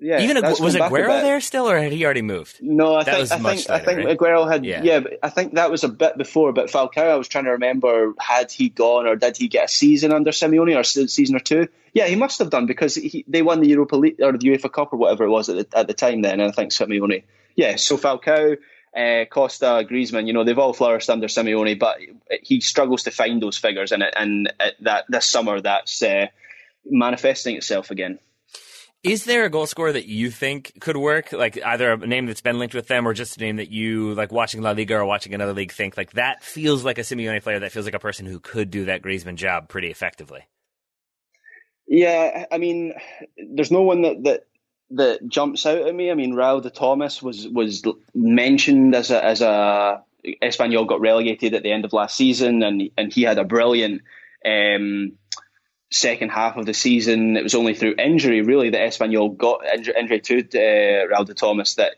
yeah, even was Aguero there still, or had he already moved? No, I that think I think later, I think right? Aguero had. Yeah. yeah, I think that was a bit before. But Falcao, I was trying to remember, had he gone or did he get a season under Simeone or a season or two? Yeah, he must have done because he, they won the Europa League or the UEFA Cup or whatever it was at the, at the time. Then, and I think Simeone. Yeah, so Falcao. Uh, Costa, Griezmann, you know, they've all flourished under Simeone, but he struggles to find those figures, and and that this summer that's uh, manifesting itself again. Is there a goal scorer that you think could work? Like either a name that's been linked with them or just a name that you like watching La Liga or watching another league think like that feels like a Simeone player that feels like a person who could do that Griezmann job pretty effectively. Yeah, I mean, there's no one that that that jumps out at me. I mean, Raul de Tomas was was mentioned as a as a Espanyol got relegated at the end of last season, and and he had a brilliant um, second half of the season. It was only through injury, really, that Espanyol got injury, injury to uh, Raul de Tomas that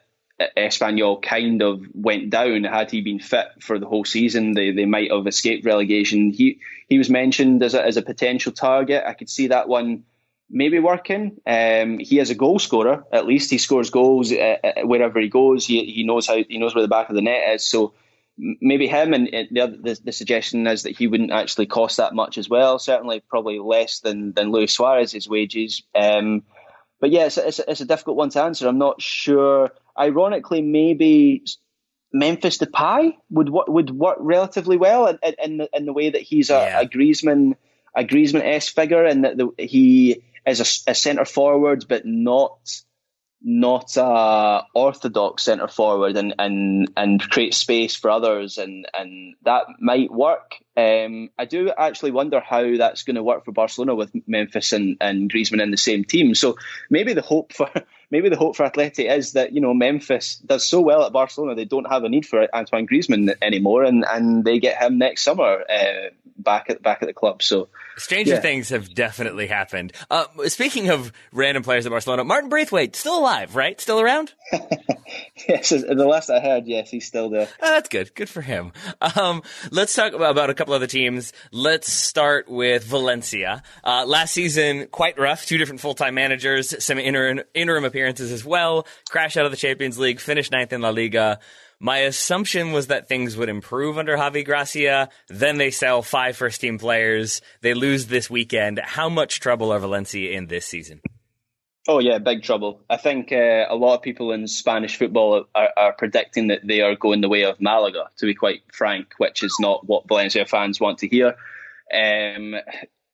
Espanyol kind of went down. Had he been fit for the whole season, they, they might have escaped relegation. He he was mentioned as a, as a potential target. I could see that one maybe working. Um, he is a goal scorer. At least he scores goals uh, uh wherever he goes. He he knows how he knows where the back of the net is. So maybe him and the, the, the suggestion is that he wouldn't actually cost that much as well. Certainly, probably less than than Luis Suarez's wages. Um, but yeah, it's, it's, it's, a difficult one to answer. I'm not sure. Ironically, maybe Memphis Depay would would work relatively well in, in, the, in the way that he's a, yeah. a Griezmann a Griezmann s figure and that the, he is a, a centre forward, but not not a orthodox centre forward and, and and create space for others and and that might work. Um, I do actually wonder how that's going to work for Barcelona with Memphis and, and Griezmann in the same team. So maybe the hope for maybe the hope for Atleti is that you know Memphis does so well at Barcelona they don't have a need for Antoine Griezmann anymore and, and they get him next summer uh, back at back at the club. So stranger yeah. things have definitely happened. Uh, speaking of random players at Barcelona, Martin Braithwaite still alive, right? Still around? yes, the last I heard, yes, he's still there. Oh, that's good. Good for him. Um, let's talk about, about, a couple other teams. Let's start with Valencia. Uh, last season, quite rough. Two different full time managers, some interim, interim appearances as well. Crash out of the Champions League, finish ninth in La Liga. My assumption was that things would improve under Javi Gracia. Then they sell five first team players. They lose this weekend. How much trouble are Valencia in this season? Oh yeah, big trouble. I think uh, a lot of people in Spanish football are, are, predicting that they are going the way of Malaga. To be quite frank, which is not what Valencia fans want to hear. Um,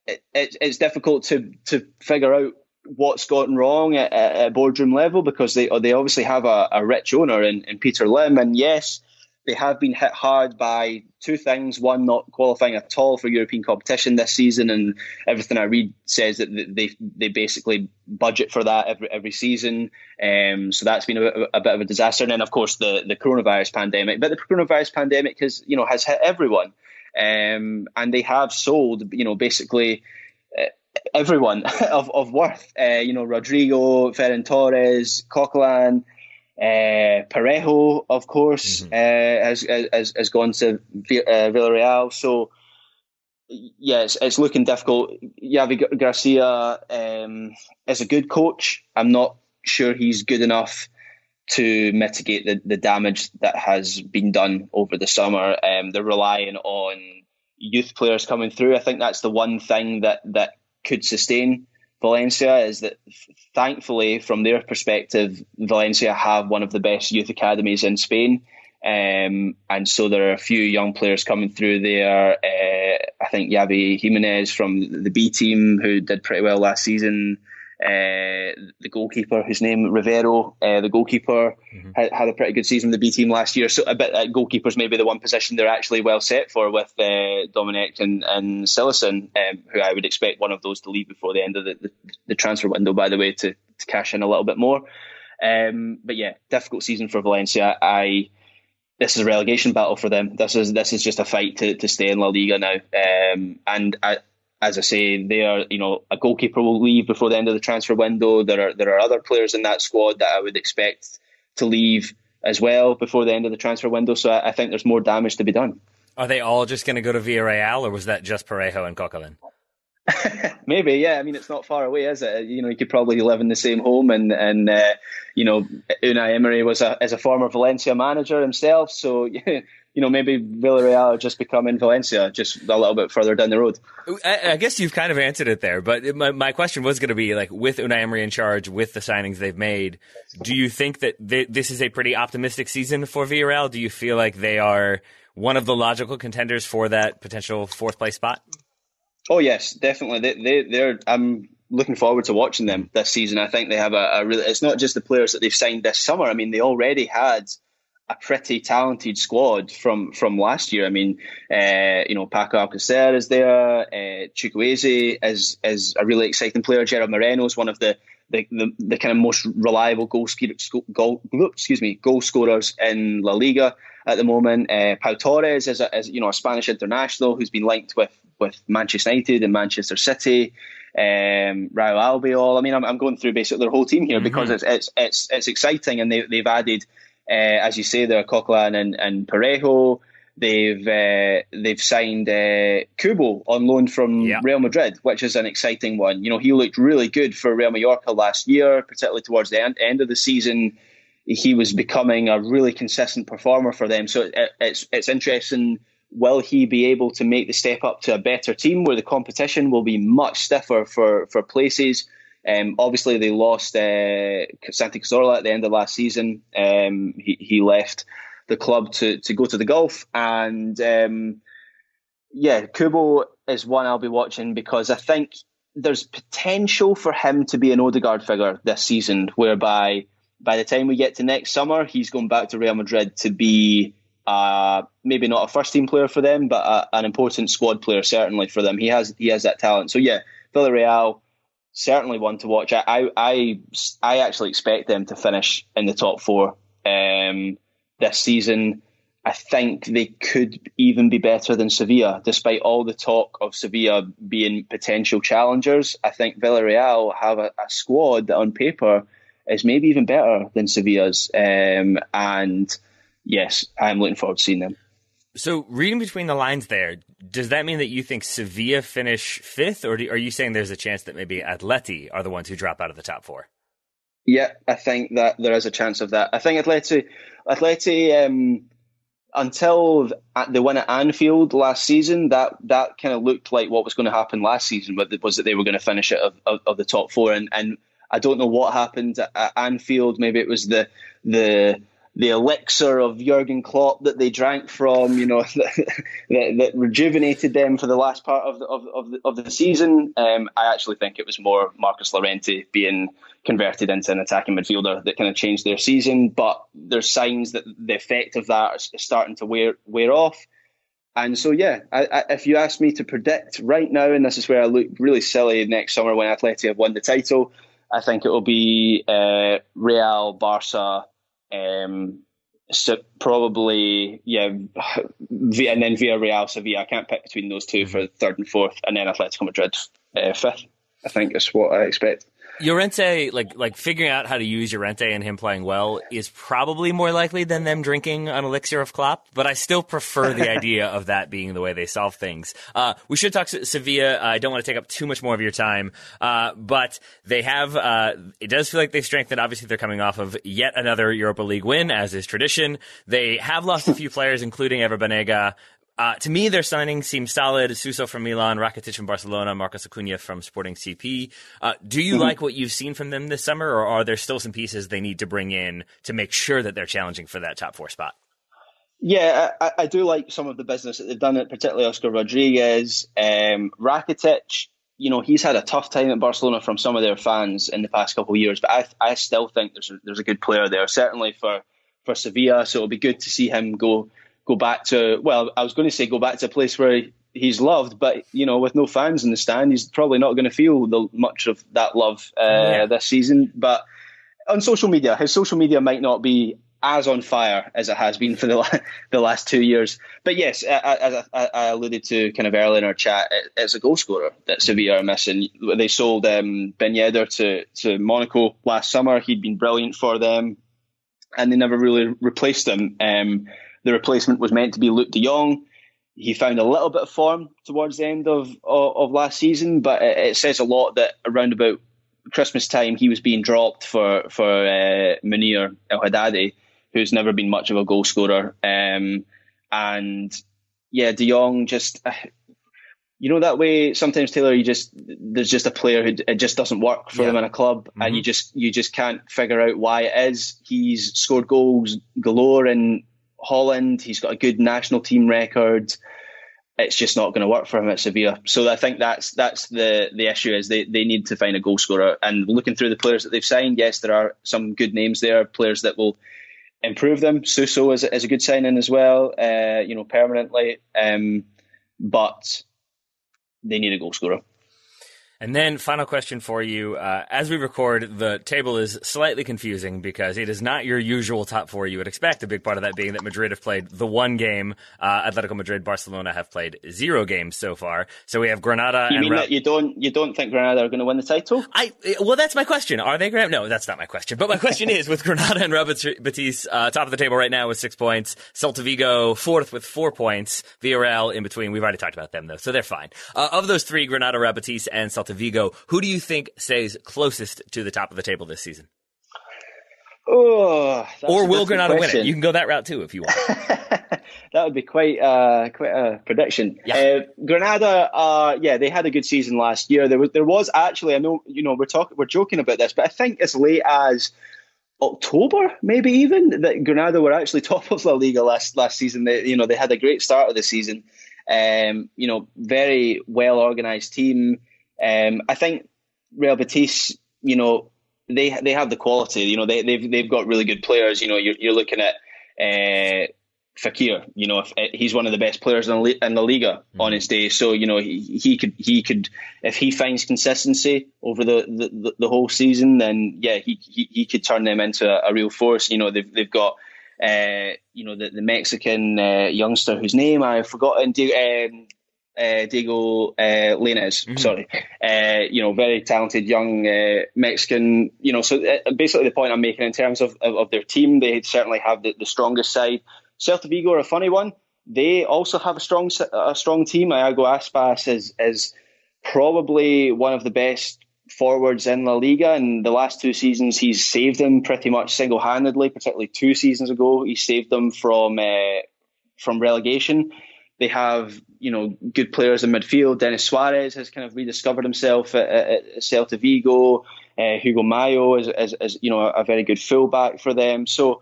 it, it, it's difficult to to figure out what's gone wrong at, at boardroom level because they they obviously have a, a rich owner in, in Peter Lim, and yes, they have been hit hard by two things. One, not qualifying at all for European competition this season, and everything I read says that they they basically budget for that every every season. Um, so that's been a, a, bit of a disaster. And then, of course, the the coronavirus pandemic. But the coronavirus pandemic has you know has hit everyone, um, and they have sold you know basically. Everyone of, of worth, uh, you know, Rodrigo, Ferran Torres, Coquelin, uh, Parejo, of course, mm-hmm. uh, has, has has gone to uh, Villarreal. So yeah, it's, it's looking difficult. Javi Garcia um, is a good coach. I'm not sure he's good enough to mitigate the, the damage that has been done over the summer. Um, they're relying on youth players coming through. I think that's the one thing that that could sustain Valencia is that thankfully, from their perspective, Valencia have one of the best youth academies in Spain. Um, and so there are a few young players coming through there. Uh, I think Javi Jimenez from the B team, who did pretty well last season. Uh, the goalkeeper, whose name Rivero, uh, the goalkeeper, mm-hmm. had, had, a pretty good season with the B team last year. So a bit uh, goalkeepers maybe the one position they're actually well set for with uh, Domenech and and um, who I would expect one of those to leave before the end of the, the, the transfer window. By the way, to, to cash in a little bit more. Um, but yeah, difficult season for Valencia. I this is a relegation battle for them. This is this is just a fight to, to stay in La Liga now. Um, and I, as I say, they are you know a goalkeeper will leave before the end of the transfer window. There are there are other players in that squad that I would expect to leave as well before the end of the transfer window. So I, I think there's more damage to be done. Are they all just going to go to Villarreal, or was that just Parejo and Coquelin? Maybe, yeah. I mean, it's not far away, is it? You know, you could probably live in the same home, and and uh, you know, Unai Emery was a as a former Valencia manager himself, so you know, maybe Villarreal just becoming Valencia, just a little bit further down the road. I, I guess you've kind of answered it there, but my, my question was going to be like, with Unai Emery in charge, with the signings they've made, do you think that they, this is a pretty optimistic season for Villarreal? Do you feel like they are one of the logical contenders for that potential fourth place spot? Oh yes, definitely. They, they they're. I'm looking forward to watching them this season. I think they have a, a really. It's not just the players that they've signed this summer. I mean, they already had a pretty talented squad from from last year. I mean, uh, you know, Paco Alcacer is there, uh, Chukwueze is is a really exciting player. Gerard Moreno is one of the the, the, the kind of most reliable goal, goal excuse me goal scorers in La Liga at the moment. Uh, Pau Torres is a is, you know a Spanish international who's been linked with with Manchester United and Manchester City. Um, Raul Albiol. I mean, I'm, I'm going through basically their whole team here mm-hmm. because it's it's it's it's exciting, and they they've added as you say, there are Coquelin and, and Parejo. They've uh, they've signed uh, Kubo on loan from. Real Madrid, which is an exciting one. You know, he looked really good for Real Mallorca last year, particularly towards the end, end of the season. He was becoming a really consistent performer for them. So it, it's it's interesting. Will he be able to make the step up to a better team where the competition will be much stiffer for for places? Um, obviously, they lost uh, Santi Cazorla at the end of last season. Um, he, he left the club to, to go to the Gulf. And um, yeah, Kubo is one I'll be watching because I think there's potential for him to be an Odegaard figure this season, whereby by the time we get to next summer, he's going back to Real Madrid to be uh, maybe not a first team player for them, but a, an important squad player certainly for them. He has he has that talent. So yeah, Villarreal certainly one to watch. I, I, I actually expect them to finish in the top four um, this season. I think they could even be better than Sevilla, despite all the talk of Sevilla being potential challengers. I think Villarreal have a, a squad that, on paper, is maybe even better than Sevilla's. Um, and yes, I'm looking forward to seeing them. So, reading between the lines there, does that mean that you think Sevilla finish fifth, or do, are you saying there's a chance that maybe Atleti are the ones who drop out of the top four? Yeah, I think that there is a chance of that. I think Atleti, Atleti, um, until the win at Anfield last season, that that kind of looked like what was going to happen last season, was that they were going to finish it of, of, of, the top four, and and I don't know what happened at, at Anfield. Maybe it was the the the elixir of Jurgen Klopp that they drank from, you know, that, that, rejuvenated them for the last part of the, of, of the, of the season. Um, I actually think it was more Marcos Llorente being converted into an attacking midfielder that kind of changed their season. But there's signs that the effect of that is starting to wear wear off. And so, yeah, I, I, if you ask me to predict right now, and this is where I look really silly next summer when Atleti have won the title, I think it will be uh, Real, Barca, um, so probably yeah, and then via Villarreal, Sevilla. I can't pick between those two for third and fourth, and then Atletico Madrid uh, fifth. I think is what I expect. Llorente, like like figuring out how to use Llorente and him playing well is probably more likely than them drinking an elixir of Klopp. But I still prefer the idea of that being the way they solve things. Uh, we should talk to Sevilla. I don't want to take up too much more of your time, uh, but they have. Uh, it does feel like they've strengthened. Obviously, they're coming off of yet another Europa League win, as is tradition. They have lost a few players, including Ever Banega. Uh, to me, their signings seem solid. Suso from Milan, Rakitic from Barcelona, Marcos Acuna from Sporting CP. Uh, do you mm-hmm. like what you've seen from them this summer, or are there still some pieces they need to bring in to make sure that they're challenging for that top four spot? Yeah, I, I do like some of the business that they've done, it particularly Oscar Rodriguez, um, Rakitic. You know, he's had a tough time at Barcelona from some of their fans in the past couple of years, but I, I still think there's a, there's a good player there, certainly for for Sevilla. So it'll be good to see him go go back to well, I was going to say go back to a place where he's loved, but you know, with no fans in the stand, he's probably not going to feel the, much of that love uh, yeah. this season. But on social media, his social media might not be as on fire as it has been for the the last two years. But yes, as I, I, alluded to kind of earlier in our chat, it, it's a goal scorer that Sevilla are missing. They sold um, Ben Yedder to to Monaco last summer. He'd been brilliant for them, and they never really replaced him. Um, the replacement was meant to be Luuk de Jong. He found a little bit of form towards the end of of, of last season, but it, it, says a lot that around about Christmas time he was being dropped for for uh, Munir El Haddadi, who's never been much of a goal scorer. Um, and yeah, De Jong just. Uh, you know that way sometimes Taylor you just there's just a player who it just doesn't work for yeah. them in a club mm-hmm. and you just you just can't figure out why it is he's scored goals galore in Holland. He's got a good national team record. It's just not going to work for him at Sevilla. So I think that's that's the the issue is they, they need to find a goal scorer. And looking through the players that they've signed, yes, there are some good names there, players that will improve them. Suso is, is a good signing as well, uh, you know, permanently. Um, but they need a goal scorer. And then, final question for you. Uh, as we record, the table is slightly confusing because it is not your usual top four you would expect. A big part of that being that Madrid have played the one game. Uh, Atletico Madrid, Barcelona have played zero games so far. So we have Granada. You mean Ra- that you don't you don't think Granada are going to win the title? I well, that's my question. Are they Granada? No, that's not my question. But my question is, with Granada and Real Betis uh, top of the table right now with six points, Celta Vigo fourth with four points, Villarreal in between. We've already talked about them though, so they're fine. Uh, of those three, Granada, Real Betis, and Celta Vigo. Who do you think stays closest to the top of the table this season? Oh, or will Granada win it? You can go that route too if you want. that would be quite uh, quite a prediction. Yeah. Uh, Granada, uh, yeah, they had a good season last year. There was there was actually, I know, you know, we're talking, we're joking about this, but I think as late as October, maybe even that Granada were actually top of La Liga last last season. They, you know, they had a great start of the season. Um, you know, very well organized team. Um, I think Real Betis, you know, they they have the quality. You know, they they've they've got really good players. You know, you're you're looking at uh, Fekir. You know, if, he's one of the best players in the, in the Liga mm-hmm. on his day. So you know, he, he could he could if he finds consistency over the the, the whole season, then yeah, he, he he could turn them into a, a real force. You know, they've they've got. Uh, you know the, the Mexican uh, youngster whose name I've forgotten. Um, uh, Diego uh, Lainez, mm-hmm. sorry, uh, you know, very talented young uh, Mexican. You know, so uh, basically the point I'm making in terms of, of, of their team, they certainly have the, the, strongest side. Celta Vigo are a funny one. They also have a strong a strong team. Iago Aspas is is probably one of the best forwards in La Liga. In the last two seasons, he's saved them pretty much single handedly. Particularly two seasons ago, he saved them from uh, from relegation. They have, you know, good players in midfield. Denis Suarez has kind of rediscovered himself at, at Celta Vigo. Uh, Hugo Mayo is, is, is, you know, a very good fullback for them. So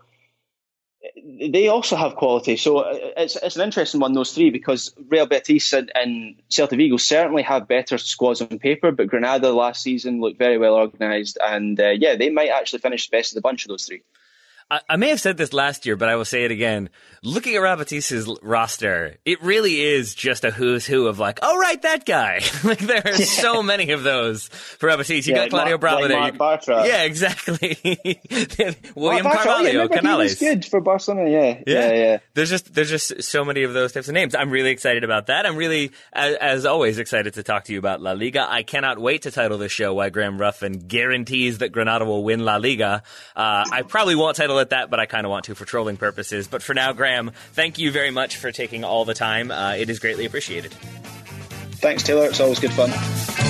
they also have quality. So uh, it's it's an interesting one, those three, because Real Betis and, and Celta Vigo certainly have better squads on paper, but Granada last season looked very well organised, and uh, yeah, they might actually finish best of the bunch of those three. I, I, may have said this last year, but I will say it again. Looking at Real Betis's roster, it really is just a who's who of like, oh right, that guy. like there are so many of those for Rabatis. You yeah, got Claudio Bravo like there. Bartra. Yeah, exactly. William Bartra, Carvalho, yeah, Canales. good for Barcelona. Yeah. yeah, yeah, yeah. There's just there's just so many of those types of names. I'm really excited about that. I'm really, as, as always, excited to talk to you about La Liga. I cannot wait to title this show "Why Graham Ruthven Guarantees That Granada Will Win La Liga." Uh, I probably won't title it that, but I kind of want to for trolling purposes. But for now, Graham, thank you very much for taking all the time. Uh, it is greatly appreciated. Thanks, Taylor. It's always good fun.